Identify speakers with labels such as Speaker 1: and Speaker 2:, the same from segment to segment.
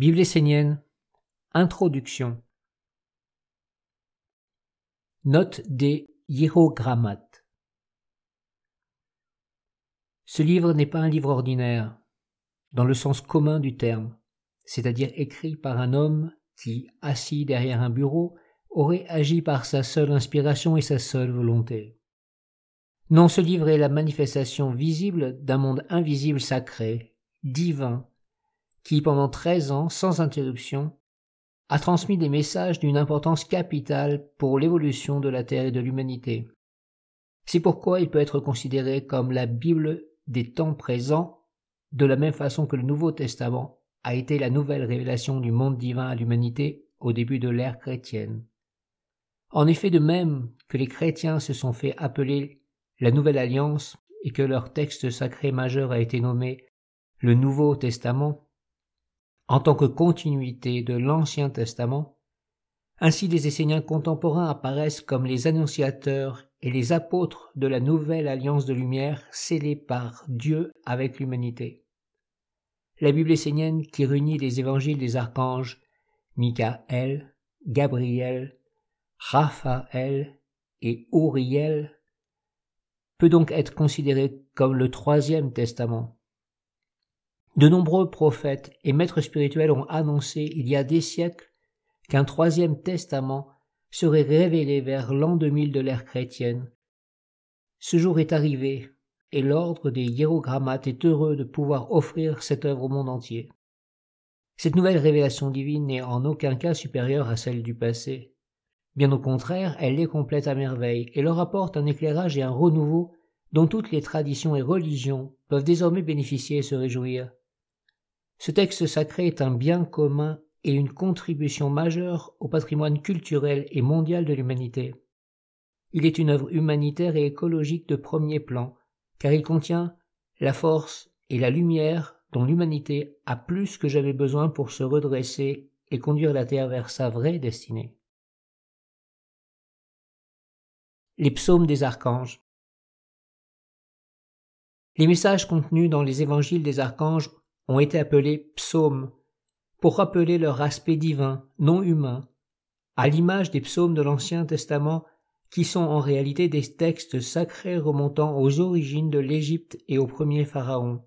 Speaker 1: Bible essénienne, Introduction. Note des hiérogrammates. Ce livre n'est pas un livre ordinaire, dans le sens commun du terme, c'est-à-dire écrit par un homme qui, assis derrière un bureau, aurait agi par sa seule inspiration et sa seule volonté. Non, ce livre est la manifestation visible d'un monde invisible sacré, divin, qui, pendant treize ans, sans interruption, a transmis des messages d'une importance capitale pour l'évolution de la Terre et de l'humanité. C'est pourquoi il peut être considéré comme la Bible des temps présents, de la même façon que le Nouveau Testament a été la nouvelle révélation du monde divin à l'humanité au début de l'ère chrétienne. En effet, de même que les chrétiens se sont fait appeler la Nouvelle Alliance et que leur texte sacré majeur a été nommé le Nouveau Testament, en tant que continuité de l'Ancien Testament, ainsi les Esséniens contemporains apparaissent comme les annonciateurs et les apôtres de la nouvelle alliance de lumière scellée par Dieu avec l'humanité. La Bible essénienne qui réunit les évangiles des archanges Michael, Gabriel, Raphaël et Uriel peut donc être considérée comme le troisième testament. De nombreux prophètes et maîtres spirituels ont annoncé il y a des siècles qu'un troisième testament serait révélé vers l'an 2000 de l'ère chrétienne. Ce jour est arrivé, et l'ordre des hiérogrammates est heureux de pouvoir offrir cette œuvre au monde entier. Cette nouvelle révélation divine n'est en aucun cas supérieure à celle du passé. Bien au contraire, elle les complète à merveille et leur apporte un éclairage et un renouveau dont toutes les traditions et religions peuvent désormais bénéficier et se réjouir. Ce texte sacré est un bien commun et une contribution majeure au patrimoine culturel et mondial de l'humanité. Il est une œuvre humanitaire et écologique de premier plan, car il contient la force et la lumière dont l'humanité a plus que jamais besoin pour se redresser et conduire la Terre vers sa vraie destinée. Les psaumes des archanges. Les messages contenus dans les évangiles des archanges ont été appelés psaumes pour rappeler leur aspect divin, non humain, à l'image des psaumes de l'Ancien Testament qui sont en réalité des textes sacrés remontant aux origines de l'Égypte et au premier Pharaon.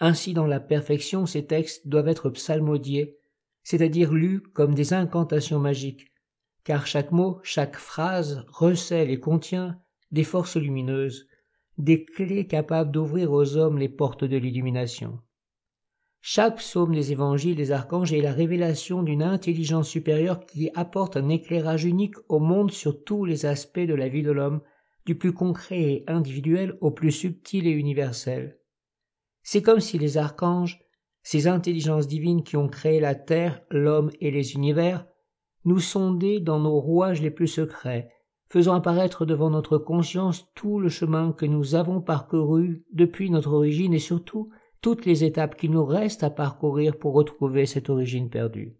Speaker 1: Ainsi dans la perfection ces textes doivent être psalmodiés, c'est-à-dire lus comme des incantations magiques, car chaque mot, chaque phrase recèle et contient des forces lumineuses, des clés capables d'ouvrir aux hommes les portes de l'illumination. Chaque psaume des évangiles des archanges est la révélation d'une intelligence supérieure qui apporte un éclairage unique au monde sur tous les aspects de la vie de l'homme, du plus concret et individuel au plus subtil et universel. C'est comme si les archanges, ces intelligences divines qui ont créé la terre, l'homme et les univers, nous sondaient dans nos rouages les plus secrets, faisant apparaître devant notre conscience tout le chemin que nous avons parcouru depuis notre origine et surtout toutes les étapes qu'il nous reste à parcourir pour retrouver cette origine perdue.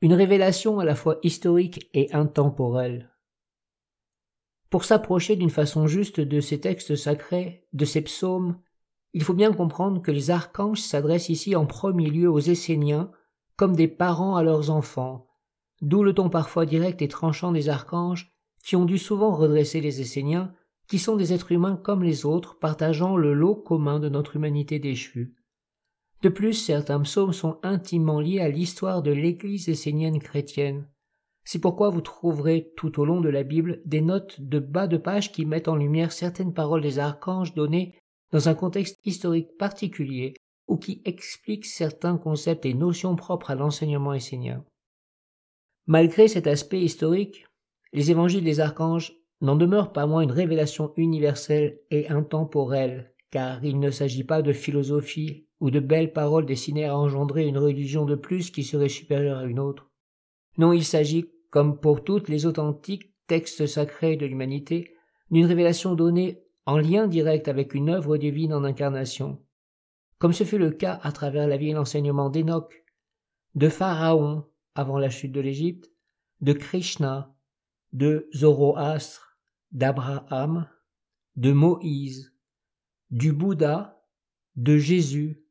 Speaker 1: Une révélation à la fois historique et intemporelle. Pour s'approcher d'une façon juste de ces textes sacrés, de ces psaumes, il faut bien comprendre que les archanges s'adressent ici en premier lieu aux Esséniens comme des parents à leurs enfants, d'où le ton parfois direct et tranchant des archanges qui ont dû souvent redresser les Esséniens qui sont des êtres humains comme les autres, partageant le lot commun de notre humanité déchue. De plus, certains psaumes sont intimement liés à l'histoire de l'Église essénienne chrétienne. C'est pourquoi vous trouverez tout au long de la Bible des notes de bas de page qui mettent en lumière certaines paroles des archanges données dans un contexte historique particulier ou qui expliquent certains concepts et notions propres à l'enseignement essénien. Malgré cet aspect historique, les évangiles des archanges n'en demeure pas moins une révélation universelle et intemporelle, car il ne s'agit pas de philosophie ou de belles paroles destinées à engendrer une religion de plus qui serait supérieure à une autre. Non, il s'agit, comme pour toutes les authentiques textes sacrés de l'humanité, d'une révélation donnée en lien direct avec une œuvre divine en incarnation, comme ce fut le cas à travers la vie et l'enseignement d'Enoch, de Pharaon avant la chute de l'Égypte, de Krishna, de Zoroastre, d'Abraham, de Moïse, du Bouddha, de Jésus,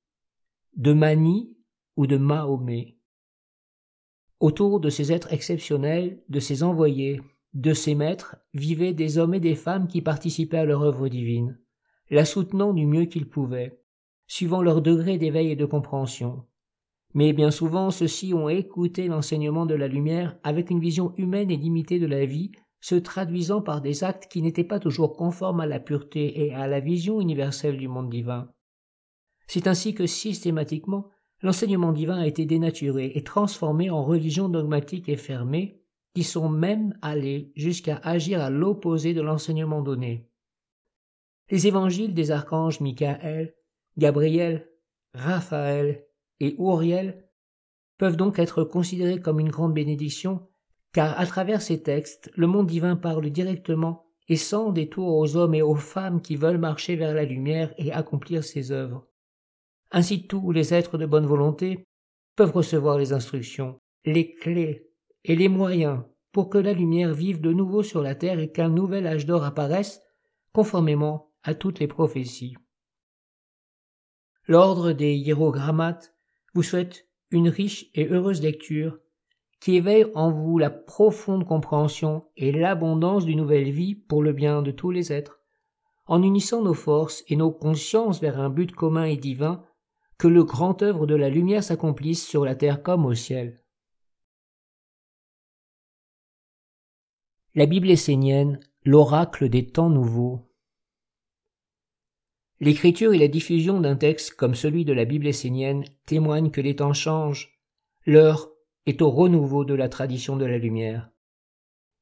Speaker 1: de Mani ou de Mahomet. Autour de ces êtres exceptionnels, de ces envoyés, de ces maîtres, vivaient des hommes et des femmes qui participaient à leur œuvre divine, la soutenant du mieux qu'ils pouvaient, suivant leur degré d'éveil et de compréhension. Mais bien souvent, ceux-ci ont écouté l'enseignement de la lumière avec une vision humaine et limitée de la vie, se traduisant par des actes qui n'étaient pas toujours conformes à la pureté et à la vision universelle du monde divin. C'est ainsi que systématiquement, l'enseignement divin a été dénaturé et transformé en religion dogmatique et fermée, qui sont même allés jusqu'à agir à l'opposé de l'enseignement donné. Les évangiles des archanges Michael, Gabriel, Raphaël et Uriel peuvent donc être considérés comme une grande bénédiction, car à travers ces textes, le monde divin parle directement et sans détour aux hommes et aux femmes qui veulent marcher vers la lumière et accomplir ses œuvres. Ainsi tous les êtres de bonne volonté peuvent recevoir les instructions, les clés et les moyens pour que la lumière vive de nouveau sur la terre et qu'un nouvel âge d'or apparaisse, conformément à toutes les prophéties. L'ordre des hiérogrammates vous souhaite une riche et heureuse lecture qui éveille en vous la profonde compréhension et l'abondance d'une nouvelle vie pour le bien de tous les êtres, en unissant nos forces et nos consciences vers un but commun et divin que le grand œuvre de la lumière s'accomplisse sur la terre comme au ciel. La Bible essénienne, l'oracle des temps nouveaux. L'écriture et la diffusion d'un texte comme celui de la Bible essénienne témoignent que les temps changent. L'heure est au renouveau de la tradition de la lumière.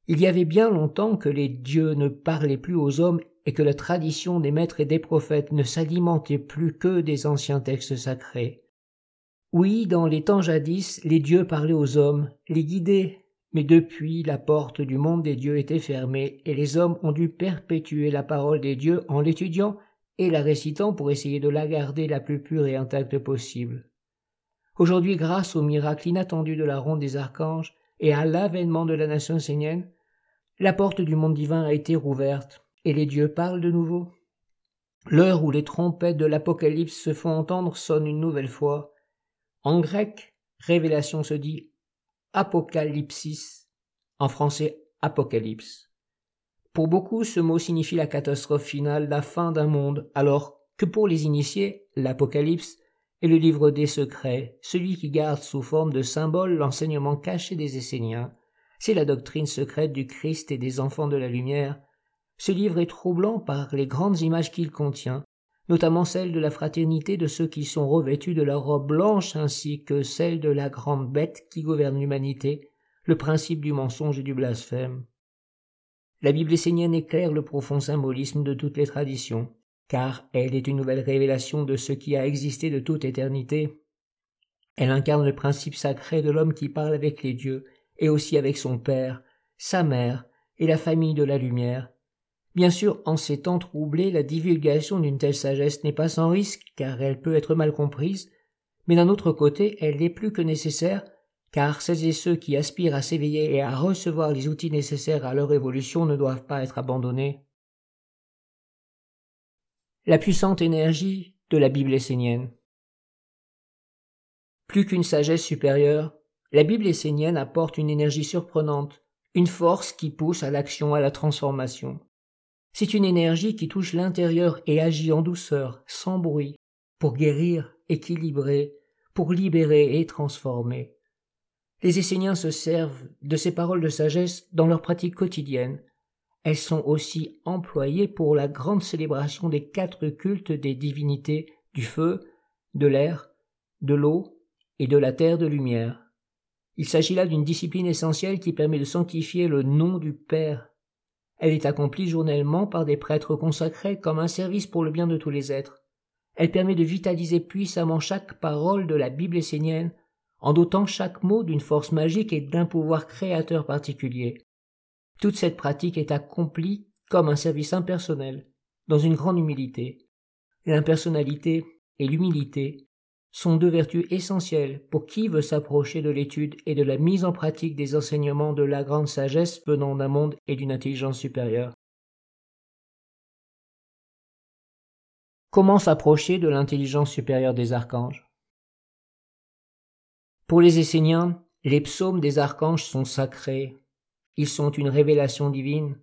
Speaker 1: Il y avait bien longtemps que les dieux ne parlaient plus aux hommes et que la tradition des maîtres et des prophètes ne s'alimentait plus que des anciens textes sacrés. Oui, dans les temps jadis, les dieux parlaient aux hommes, les guidaient, mais depuis la porte du monde des dieux était fermée, et les hommes ont dû perpétuer la parole des dieux en l'étudiant et la récitant pour essayer de la garder la plus pure et intacte possible. Aujourd'hui, grâce au miracle inattendu de la ronde des archanges et à l'avènement de la nation sénienne, la porte du monde divin a été rouverte, et les dieux parlent de nouveau. L'heure où les trompettes de l'Apocalypse se font entendre sonne une nouvelle fois. En grec, révélation se dit apocalypsis, en français apocalypse. Pour beaucoup, ce mot signifie la catastrophe finale, la fin d'un monde, alors que pour les initiés, l'Apocalypse est le livre des secrets, celui qui garde sous forme de symbole l'enseignement caché des Esséniens. C'est la doctrine secrète du Christ et des enfants de la lumière, ce livre est troublant par les grandes images qu'il contient, notamment celle de la fraternité de ceux qui sont revêtus de la robe blanche ainsi que celle de la grande bête qui gouverne l'humanité, le principe du mensonge et du blasphème. La Bible essénienne éclaire le profond symbolisme de toutes les traditions, car elle est une nouvelle révélation de ce qui a existé de toute éternité. Elle incarne le principe sacré de l'homme qui parle avec les dieux, et aussi avec son père, sa mère et la famille de la lumière, Bien sûr, en ces temps troublés, la divulgation d'une telle sagesse n'est pas sans risque, car elle peut être mal comprise, mais d'un autre côté, elle est plus que nécessaire, car celles et ceux qui aspirent à s'éveiller et à recevoir les outils nécessaires à leur évolution ne doivent pas être abandonnés. La puissante énergie de la Bible essénienne. Plus qu'une sagesse supérieure, la Bible essénienne apporte une énergie surprenante, une force qui pousse à l'action, à la transformation. C'est une énergie qui touche l'intérieur et agit en douceur, sans bruit, pour guérir, équilibrer, pour libérer et transformer. Les Esséniens se servent de ces paroles de sagesse dans leur pratique quotidienne. Elles sont aussi employées pour la grande célébration des quatre cultes des divinités du feu, de l'air, de l'eau et de la terre de lumière. Il s'agit là d'une discipline essentielle qui permet de sanctifier le nom du Père elle est accomplie journellement par des prêtres consacrés comme un service pour le bien de tous les êtres. Elle permet de vitaliser puissamment chaque parole de la Bible essénienne, en dotant chaque mot d'une force magique et d'un pouvoir créateur particulier. Toute cette pratique est accomplie comme un service impersonnel, dans une grande humilité. L'impersonnalité et l'humilité sont deux vertus essentielles pour qui veut s'approcher de l'étude et de la mise en pratique des enseignements de la grande sagesse venant d'un monde et d'une intelligence supérieure. Comment s'approcher de l'intelligence supérieure des archanges? Pour les Esséniens, les psaumes des archanges sont sacrés. Ils sont une révélation divine.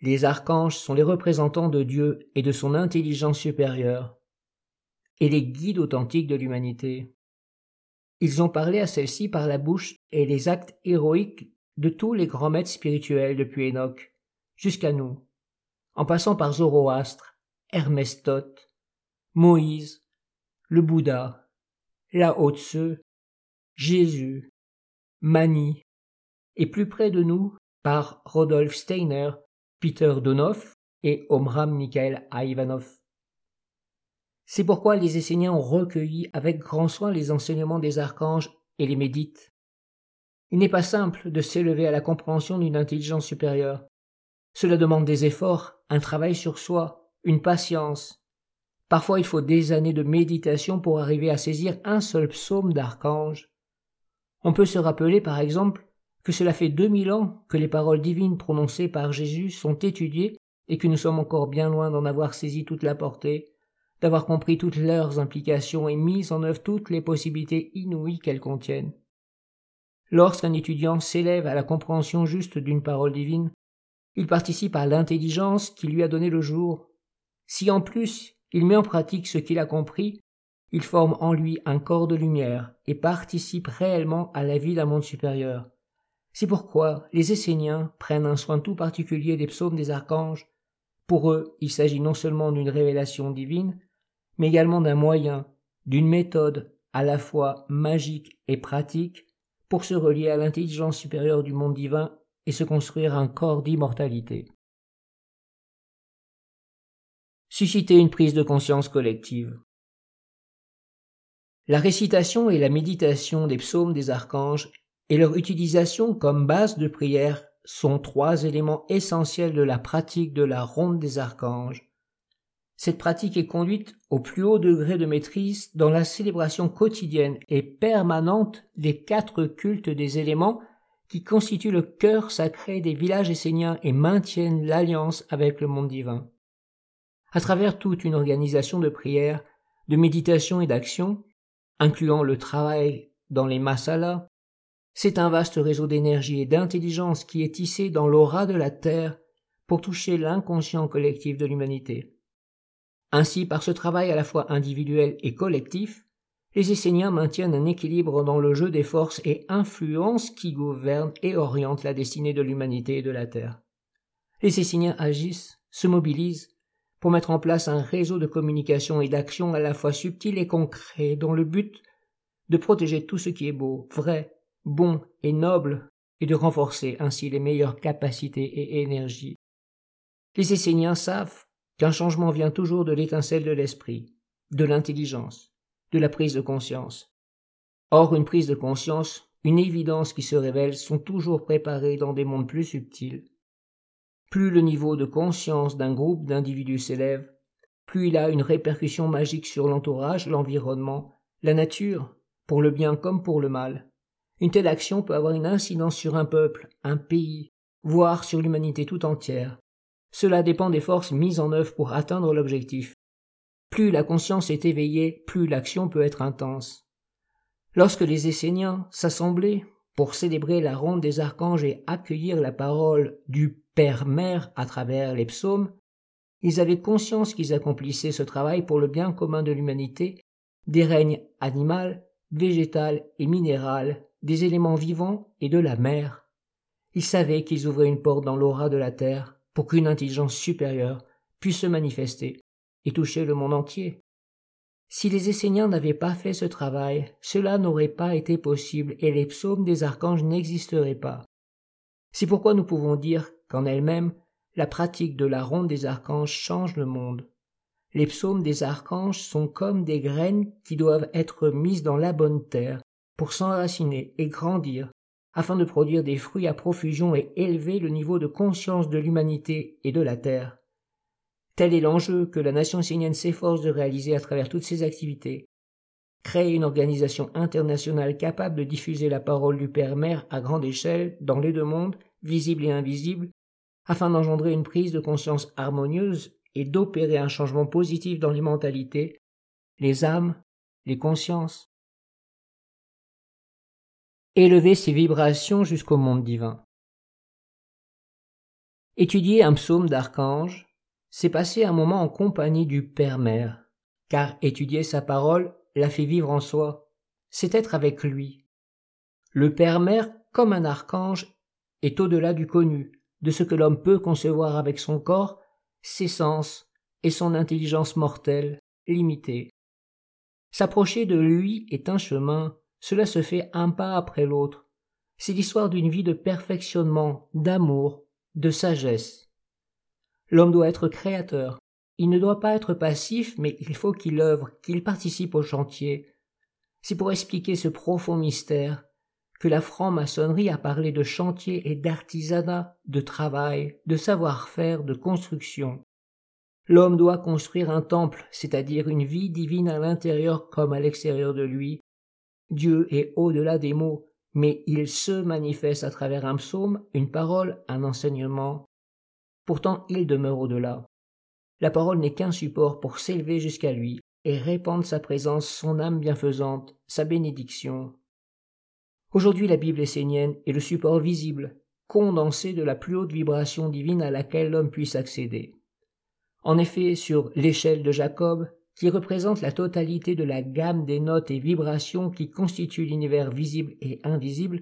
Speaker 1: Les archanges sont les représentants de Dieu et de son intelligence supérieure, et les guides authentiques de l'humanité. Ils ont parlé à celle-ci par la bouche et les actes héroïques de tous les grands maîtres spirituels depuis Enoch, jusqu'à nous, en passant par Zoroastre, Hermestote, Moïse, le Bouddha, la Haute-Seu, Jésus, Mani, et plus près de nous par Rodolphe Steiner, Peter Donoff et Omram Mikhail Ivanov. C'est pourquoi les Esséniens ont recueilli avec grand soin les enseignements des archanges et les méditent. Il n'est pas simple de s'élever à la compréhension d'une intelligence supérieure. Cela demande des efforts, un travail sur soi, une patience. Parfois il faut des années de méditation pour arriver à saisir un seul psaume d'archange. On peut se rappeler par exemple que cela fait deux mille ans que les paroles divines prononcées par Jésus sont étudiées et que nous sommes encore bien loin d'en avoir saisi toute la portée, d'avoir compris toutes leurs implications et mis en œuvre toutes les possibilités inouïes qu'elles contiennent. Lorsqu'un étudiant s'élève à la compréhension juste d'une parole divine, il participe à l'intelligence qui lui a donné le jour. Si en plus il met en pratique ce qu'il a compris, il forme en lui un corps de lumière et participe réellement à la vie d'un monde supérieur. C'est pourquoi les Esséniens prennent un soin tout particulier des psaumes des archanges. Pour eux, il s'agit non seulement d'une révélation divine, mais également d'un moyen, d'une méthode à la fois magique et pratique pour se relier à l'intelligence supérieure du monde divin et se construire un corps d'immortalité. Susciter une prise de conscience collective. La récitation et la méditation des psaumes des archanges et leur utilisation comme base de prière sont trois éléments essentiels de la pratique de la ronde des archanges. Cette pratique est conduite au plus haut degré de maîtrise dans la célébration quotidienne et permanente des quatre cultes des éléments qui constituent le cœur sacré des villages esséniens et maintiennent l'alliance avec le monde divin. À travers toute une organisation de prière, de méditation et d'action, incluant le travail dans les masalas, c'est un vaste réseau d'énergie et d'intelligence qui est tissé dans l'aura de la Terre pour toucher l'inconscient collectif de l'humanité. Ainsi, par ce travail à la fois individuel et collectif, les Esséniens maintiennent un équilibre dans le jeu des forces et influences qui gouvernent et orientent la destinée de l'humanité et de la Terre. Les Esséniens agissent, se mobilisent, pour mettre en place un réseau de communication et d'action à la fois subtil et concret dans le but de protéger tout ce qui est beau, vrai, bon et noble, et de renforcer ainsi les meilleures capacités et énergies. Les Esséniens savent qu'un changement vient toujours de l'étincelle de l'esprit, de l'intelligence, de la prise de conscience. Or, une prise de conscience, une évidence qui se révèle sont toujours préparées dans des mondes plus subtils. Plus le niveau de conscience d'un groupe d'individus s'élève, plus il a une répercussion magique sur l'entourage, l'environnement, la nature, pour le bien comme pour le mal. Une telle action peut avoir une incidence sur un peuple, un pays, voire sur l'humanité tout entière. Cela dépend des forces mises en œuvre pour atteindre l'objectif. Plus la conscience est éveillée, plus l'action peut être intense. Lorsque les Esséniens s'assemblaient pour célébrer la ronde des archanges et accueillir la parole du Père-Mère à travers les psaumes, ils avaient conscience qu'ils accomplissaient ce travail pour le bien commun de l'humanité, des règnes animal, végétal et minéral des éléments vivants et de la mer. Ils savaient qu'ils ouvraient une porte dans l'aura de la terre pour qu'une intelligence supérieure puisse se manifester et toucher le monde entier. Si les Esséniens n'avaient pas fait ce travail, cela n'aurait pas été possible et les psaumes des archanges n'existeraient pas. C'est pourquoi nous pouvons dire qu'en elle-même, la pratique de la ronde des archanges change le monde. Les psaumes des archanges sont comme des graines qui doivent être mises dans la bonne terre pour s'enraciner et grandir, afin de produire des fruits à profusion et élever le niveau de conscience de l'humanité et de la terre. Tel est l'enjeu que la nation syrienne s'efforce de réaliser à travers toutes ses activités. Créer une organisation internationale capable de diffuser la parole du Père-Mère à grande échelle dans les deux mondes, visibles et invisibles, afin d'engendrer une prise de conscience harmonieuse et d'opérer un changement positif dans les mentalités, les âmes, les consciences, élever ses vibrations jusqu'au monde divin. Étudier un psaume d'archange, c'est passer un moment en compagnie du Père-Mère, car étudier sa parole la fait vivre en soi, c'est être avec lui. Le Père-Mère, comme un archange, est au-delà du connu, de ce que l'homme peut concevoir avec son corps, ses sens et son intelligence mortelle limitée. S'approcher de lui est un chemin, cela se fait un pas après l'autre. C'est l'histoire d'une vie de perfectionnement, d'amour, de sagesse. L'homme doit être créateur. Il ne doit pas être passif, mais il faut qu'il œuvre, qu'il participe au chantier. C'est pour expliquer ce profond mystère que la franc-maçonnerie a parlé de chantier et d'artisanat, de travail, de savoir-faire, de construction. L'homme doit construire un temple, c'est-à-dire une vie divine à l'intérieur comme à l'extérieur de lui. Dieu est au-delà des mots, mais il se manifeste à travers un psaume, une parole, un enseignement. Pourtant il demeure au-delà. La parole n'est qu'un support pour s'élever jusqu'à lui et répandre sa présence, son âme bienfaisante, sa bénédiction, Aujourd'hui, la Bible essénienne est le support visible, condensé de la plus haute vibration divine à laquelle l'homme puisse accéder. En effet, sur l'échelle de Jacob, qui représente la totalité de la gamme des notes et vibrations qui constituent l'univers visible et invisible,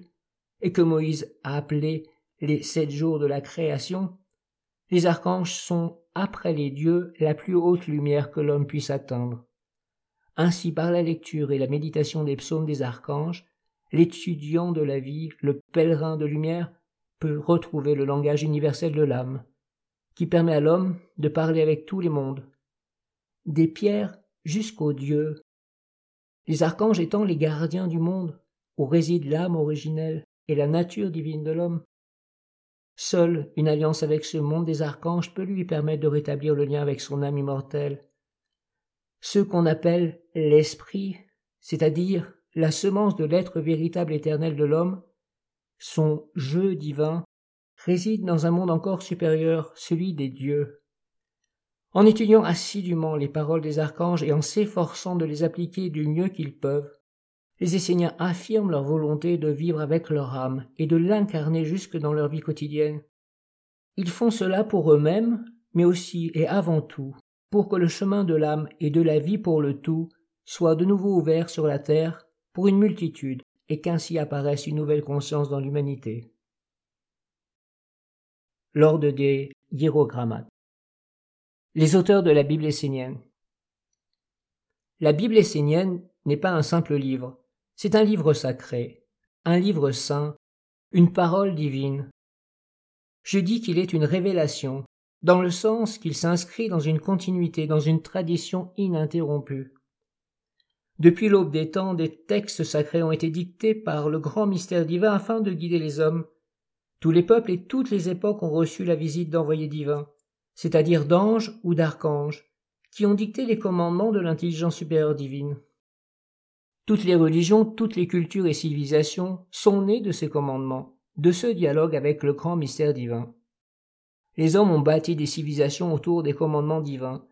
Speaker 1: et que Moïse a appelé les sept jours de la création, les archanges sont, après les dieux, la plus haute lumière que l'homme puisse atteindre. Ainsi, par la lecture et la méditation des psaumes des archanges, l'étudiant de la vie, le pèlerin de lumière, peut retrouver le langage universel de l'âme, qui permet à l'homme de parler avec tous les mondes, des pierres jusqu'aux dieux, les archanges étant les gardiens du monde, où réside l'âme originelle et la nature divine de l'homme. Seule une alliance avec ce monde des archanges peut lui permettre de rétablir le lien avec son âme immortelle. Ce qu'on appelle l'esprit, c'est-à-dire la semence de l'être véritable éternel de l'homme, son jeu divin, réside dans un monde encore supérieur, celui des dieux. En étudiant assidûment les paroles des archanges et en s'efforçant de les appliquer du mieux qu'ils peuvent, les Esséniens affirment leur volonté de vivre avec leur âme et de l'incarner jusque dans leur vie quotidienne. Ils font cela pour eux-mêmes, mais aussi et avant tout pour que le chemin de l'âme et de la vie pour le tout soit de nouveau ouvert sur la terre pour une multitude, et qu'ainsi apparaisse une nouvelle conscience dans l'humanité. L'ordre des hiérogrammates. Les auteurs de la Bible essénienne. La Bible essénienne n'est pas un simple livre, c'est un livre sacré, un livre saint, une parole divine. Je dis qu'il est une révélation, dans le sens qu'il s'inscrit dans une continuité, dans une tradition ininterrompue. Depuis l'aube des temps, des textes sacrés ont été dictés par le grand mystère divin afin de guider les hommes. Tous les peuples et toutes les époques ont reçu la visite d'envoyés divins, c'est-à-dire d'anges ou d'archanges, qui ont dicté les commandements de l'intelligence supérieure divine. Toutes les religions, toutes les cultures et civilisations sont nées de ces commandements, de ce dialogue avec le grand mystère divin. Les hommes ont bâti des civilisations autour des commandements divins,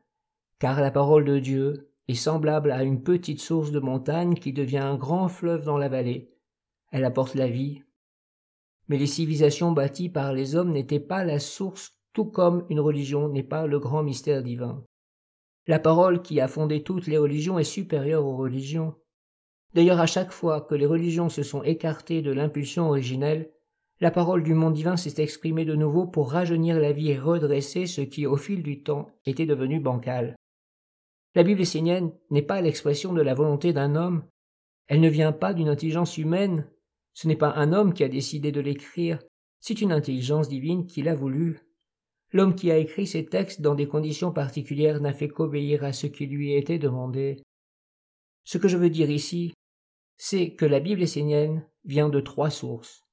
Speaker 1: car la parole de Dieu, est semblable à une petite source de montagne qui devient un grand fleuve dans la vallée. Elle apporte la vie. Mais les civilisations bâties par les hommes n'étaient pas la source, tout comme une religion n'est pas le grand mystère divin. La parole qui a fondé toutes les religions est supérieure aux religions. D'ailleurs, à chaque fois que les religions se sont écartées de l'impulsion originelle, la parole du monde divin s'est exprimée de nouveau pour rajeunir la vie et redresser ce qui, au fil du temps, était devenu bancal. La Bible essénienne n'est pas l'expression de la volonté d'un homme. Elle ne vient pas d'une intelligence humaine. Ce n'est pas un homme qui a décidé de l'écrire. C'est une intelligence divine qui l'a voulu. L'homme qui a écrit ces textes dans des conditions particulières n'a fait qu'obéir à ce qui lui été demandé. Ce que je veux dire ici, c'est que la Bible essénienne vient de trois sources.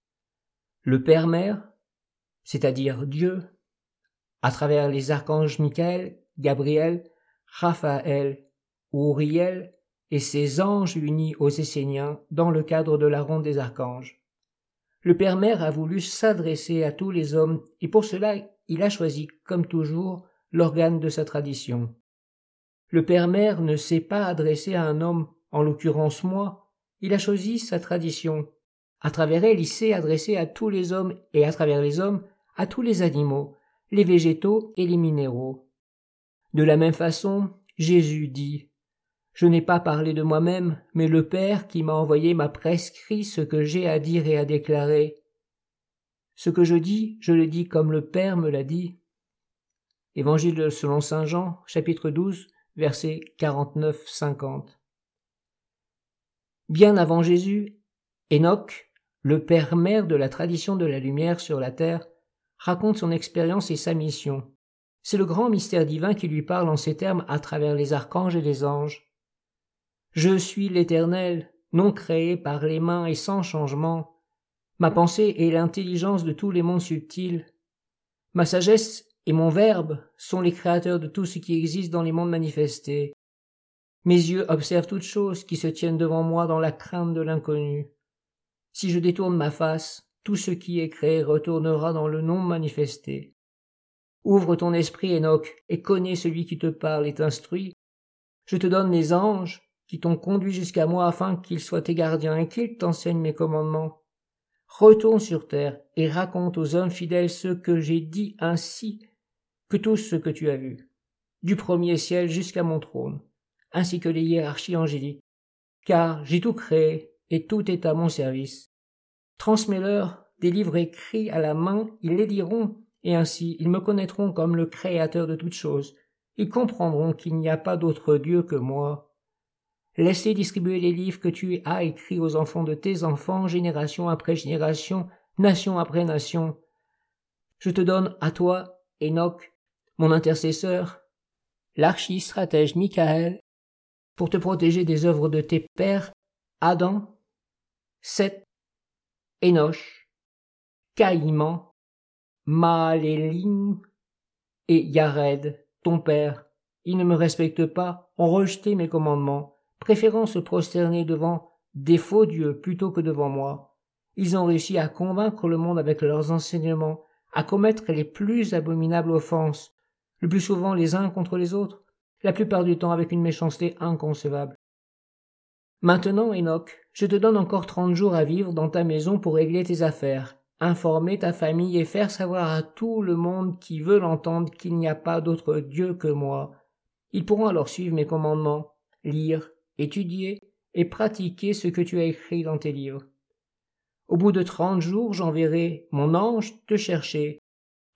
Speaker 1: Le Père-Mère, c'est-à-dire Dieu, à travers les archanges Michael, Gabriel, Raphaël, Uriel et ses anges unis aux Esséniens dans le cadre de la ronde des archanges. Le Père Mère a voulu s'adresser à tous les hommes et pour cela il a choisi, comme toujours, l'organe de sa tradition. Le Père Mère ne s'est pas adressé à un homme, en l'occurrence moi, il a choisi sa tradition, À travers elle, il s'est adressé à tous les hommes et à travers les hommes, à tous les animaux, les végétaux et les minéraux. De la même façon, Jésus dit Je n'ai pas parlé de moi-même, mais le Père qui m'a envoyé m'a prescrit ce que j'ai à dire et à déclarer. Ce que je dis, je le dis comme le Père me l'a dit. Évangile selon saint Jean, chapitre 12, versets 49-50. Bien avant Jésus, Enoch, le père-mère de la tradition de la lumière sur la terre, raconte son expérience et sa mission. C'est le grand mystère divin qui lui parle en ces termes à travers les archanges et les anges. Je suis l'Éternel, non créé par les mains et sans changement. Ma pensée est l'intelligence de tous les mondes subtils. Ma sagesse et mon Verbe sont les créateurs de tout ce qui existe dans les mondes manifestés. Mes yeux observent toutes choses qui se tiennent devant moi dans la crainte de l'inconnu. Si je détourne ma face, tout ce qui est créé retournera dans le non manifesté. Ouvre ton esprit, Enoch, et connais celui qui te parle et t'instruit. Je te donne mes anges, qui t'ont conduit jusqu'à moi afin qu'ils soient tes gardiens et qu'ils t'enseignent mes commandements. Retourne sur terre et raconte aux hommes fidèles ce que j'ai dit ainsi que tout ce que tu as vu, du premier ciel jusqu'à mon trône, ainsi que les hiérarchies angéliques, car j'ai tout créé et tout est à mon service. Transmets-leur des livres écrits à la main, ils les liront, et ainsi ils me connaîtront comme le Créateur de toutes choses. Ils comprendront qu'il n'y a pas d'autre Dieu que moi. Laissez distribuer les livres que tu as écrits aux enfants de tes enfants, génération après génération, nation après nation. Je te donne à toi, Enoch, mon intercesseur, l'archi-stratège Michael, pour te protéger des œuvres de tes pères, Adam, Seth, Enoch, Caïman, Maalélim et Yared, ton père. Ils ne me respectent pas, ont rejeté mes commandements, préférant se prosterner devant des faux dieux plutôt que devant moi. Ils ont réussi à convaincre le monde avec leurs enseignements, à commettre les plus abominables offenses, le plus souvent les uns contre les autres, la plupart du temps avec une méchanceté inconcevable. Maintenant, Enoch, je te donne encore trente jours à vivre dans ta maison pour régler tes affaires, informer ta famille et faire savoir à tout le monde qui veut l'entendre qu'il n'y a pas d'autre Dieu que moi. Ils pourront alors suivre mes commandements, lire, étudier et pratiquer ce que tu as écrit dans tes livres. Au bout de trente jours, j'enverrai mon ange te chercher,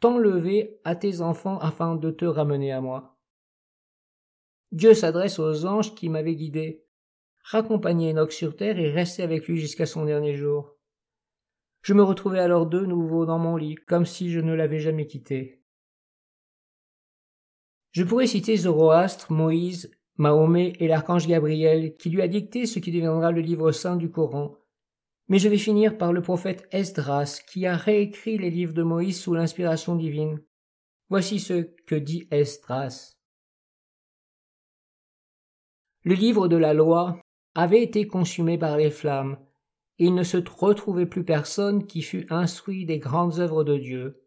Speaker 1: t'enlever à tes enfants afin de te ramener à moi. Dieu s'adresse aux anges qui m'avaient guidé raccompagner Enoch sur terre et rester avec lui jusqu'à son dernier jour. Je me retrouvai alors de nouveau dans mon lit, comme si je ne l'avais jamais quitté. Je pourrais citer Zoroastre, Moïse, Mahomet et l'archange Gabriel, qui lui a dicté ce qui deviendra le livre saint du Coran. Mais je vais finir par le prophète Esdras, qui a réécrit les livres de Moïse sous l'inspiration divine. Voici ce que dit Esdras. Le livre de la loi avait été consumé par les flammes, et il ne se retrouvait plus personne qui fût instruit des grandes œuvres de Dieu.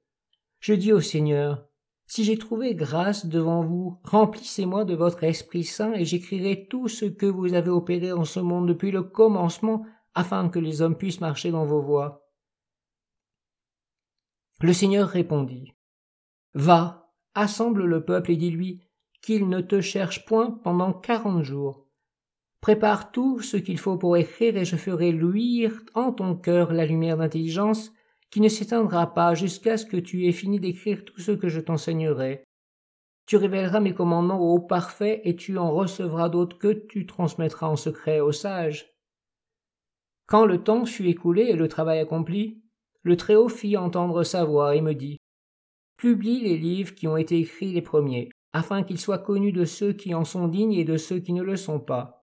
Speaker 1: Je dis au Seigneur, si j'ai trouvé grâce devant vous, remplissez-moi de votre Esprit Saint et j'écrirai tout ce que vous avez opéré en ce monde depuis le commencement, afin que les hommes puissent marcher dans vos voies. Le Seigneur répondit, Va, assemble le peuple et dis-lui qu'il ne te cherche point pendant quarante jours. Prépare tout ce qu'il faut pour écrire et je ferai luire en ton cœur la lumière d'intelligence qui ne s'éteindra pas jusqu'à ce que tu aies fini d'écrire tout ce que je t'enseignerai. Tu révéleras mes commandements au parfait et tu en recevras d'autres que tu transmettras en secret aux sages. Quand le temps fut écoulé et le travail accompli, le Très-Haut fit entendre sa voix et me dit Publie les livres qui ont été écrits les premiers, afin qu'ils soient connus de ceux qui en sont dignes et de ceux qui ne le sont pas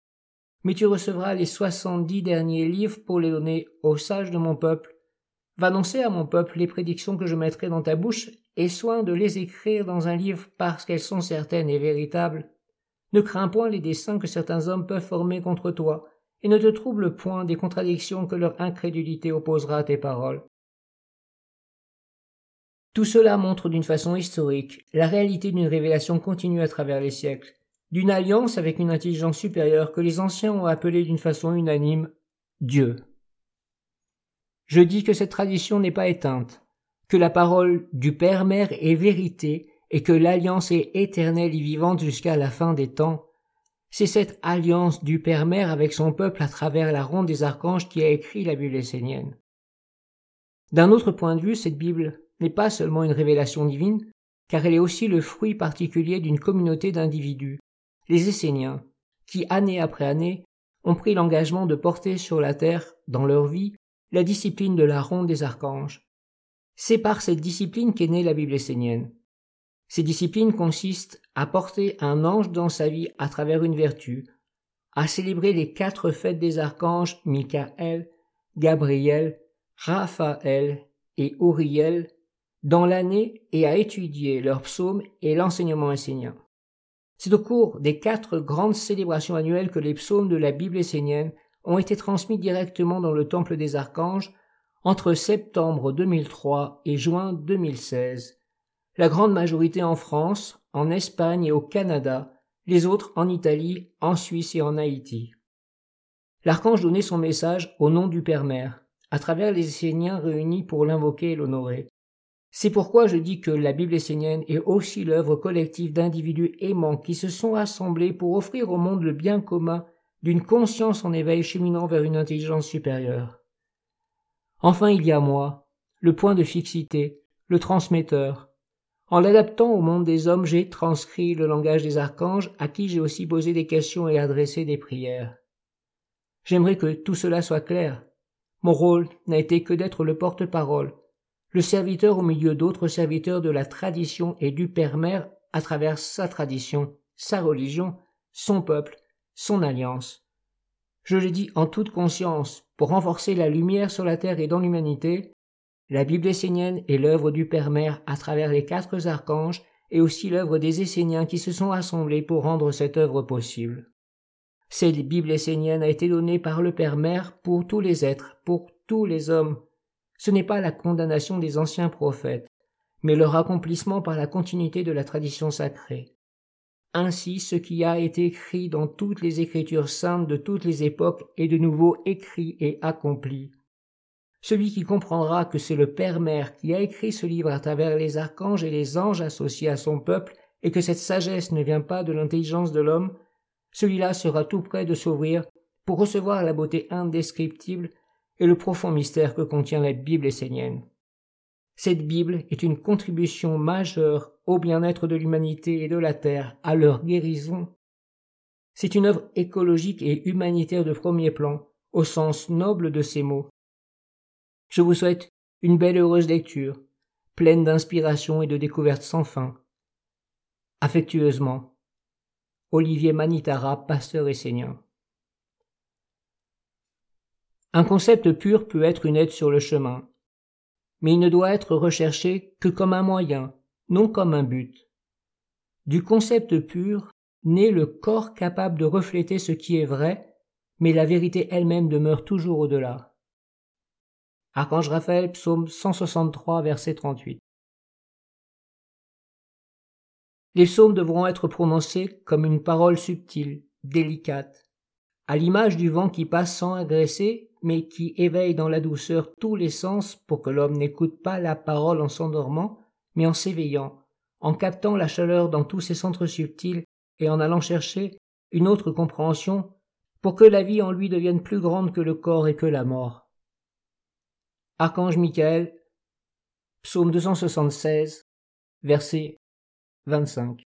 Speaker 1: mais tu recevras les soixante-dix derniers livres pour les donner aux sages de mon peuple. Va annoncer à mon peuple les prédictions que je mettrai dans ta bouche, et soin de les écrire dans un livre parce qu'elles sont certaines et véritables. Ne crains point les desseins que certains hommes peuvent former contre toi, et ne te trouble point des contradictions que leur incrédulité opposera à tes paroles. Tout cela montre d'une façon historique la réalité d'une révélation continue à travers les siècles d'une alliance avec une intelligence supérieure que les anciens ont appelée d'une façon unanime Dieu. Je dis que cette tradition n'est pas éteinte, que la parole du Père-Mère est vérité et que l'alliance est éternelle et vivante jusqu'à la fin des temps. C'est cette alliance du Père-Mère avec son peuple à travers la ronde des archanges qui a écrit la Bible essénienne. D'un autre point de vue, cette Bible n'est pas seulement une révélation divine, car elle est aussi le fruit particulier d'une communauté d'individus, les Esséniens, qui, année après année, ont pris l'engagement de porter sur la terre, dans leur vie, la discipline de la ronde des archanges. C'est par cette discipline qu'est née la Bible essénienne. Ces disciplines consistent à porter un ange dans sa vie à travers une vertu, à célébrer les quatre fêtes des archanges Michael, Gabriel, Raphaël et Uriel dans l'année et à étudier leurs psaumes et l'enseignement essénien. C'est au cours des quatre grandes célébrations annuelles que les psaumes de la Bible essénienne ont été transmis directement dans le Temple des Archanges entre septembre 2003 et juin 2016. La grande majorité en France, en Espagne et au Canada, les autres en Italie, en Suisse et en Haïti. L'archange donnait son message au nom du Père-Mère, à travers les Esséniens réunis pour l'invoquer et l'honorer. C'est pourquoi je dis que la Bible essénienne est aussi l'œuvre collective d'individus aimants qui se sont assemblés pour offrir au monde le bien commun d'une conscience en éveil cheminant vers une intelligence supérieure. Enfin il y a moi, le point de fixité, le transmetteur. En l'adaptant au monde des hommes, j'ai transcrit le langage des archanges à qui j'ai aussi posé des questions et adressé des prières. J'aimerais que tout cela soit clair. Mon rôle n'a été que d'être le porte-parole, le serviteur au milieu d'autres serviteurs de la tradition et du Père-Mère à travers sa tradition, sa religion, son peuple, son alliance. Je le dis en toute conscience, pour renforcer la lumière sur la terre et dans l'humanité, la Bible essénienne est l'œuvre du Père-Mère à travers les quatre archanges et aussi l'œuvre des Esséniens qui se sont assemblés pour rendre cette œuvre possible. Cette Bible essénienne a été donnée par le Père-Mère pour tous les êtres, pour tous les hommes. Ce n'est pas la condamnation des anciens prophètes, mais leur accomplissement par la continuité de la tradition sacrée. Ainsi ce qui a été écrit dans toutes les écritures saintes de toutes les époques est de nouveau écrit et accompli. Celui qui comprendra que c'est le Père-Mère qui a écrit ce livre à travers les archanges et les anges associés à son peuple, et que cette sagesse ne vient pas de l'intelligence de l'homme, celui-là sera tout près de s'ouvrir pour recevoir la beauté indescriptible et le profond mystère que contient la Bible essénienne. Cette Bible est une contribution majeure au bien-être de l'humanité et de la Terre, à leur guérison. C'est une œuvre écologique et humanitaire de premier plan, au sens noble de ces mots. Je vous souhaite une belle et heureuse lecture, pleine d'inspiration et de découvertes sans fin. Affectueusement, Olivier Manitara, pasteur essénien. Un concept pur peut être une aide sur le chemin, mais il ne doit être recherché que comme un moyen, non comme un but. Du concept pur naît le corps capable de refléter ce qui est vrai, mais la vérité elle-même demeure toujours au-delà. Archange Raphaël, psaume 163, verset 38. Les psaumes devront être prononcés comme une parole subtile, délicate, à l'image du vent qui passe sans agresser mais qui éveille dans la douceur tous les sens pour que l'homme n'écoute pas la parole en s'endormant, mais en s'éveillant, en captant la chaleur dans tous ses centres subtils et en allant chercher une autre compréhension pour que la vie en lui devienne plus grande que le corps et que la mort. Archange Michael, psaume 276, verset 25.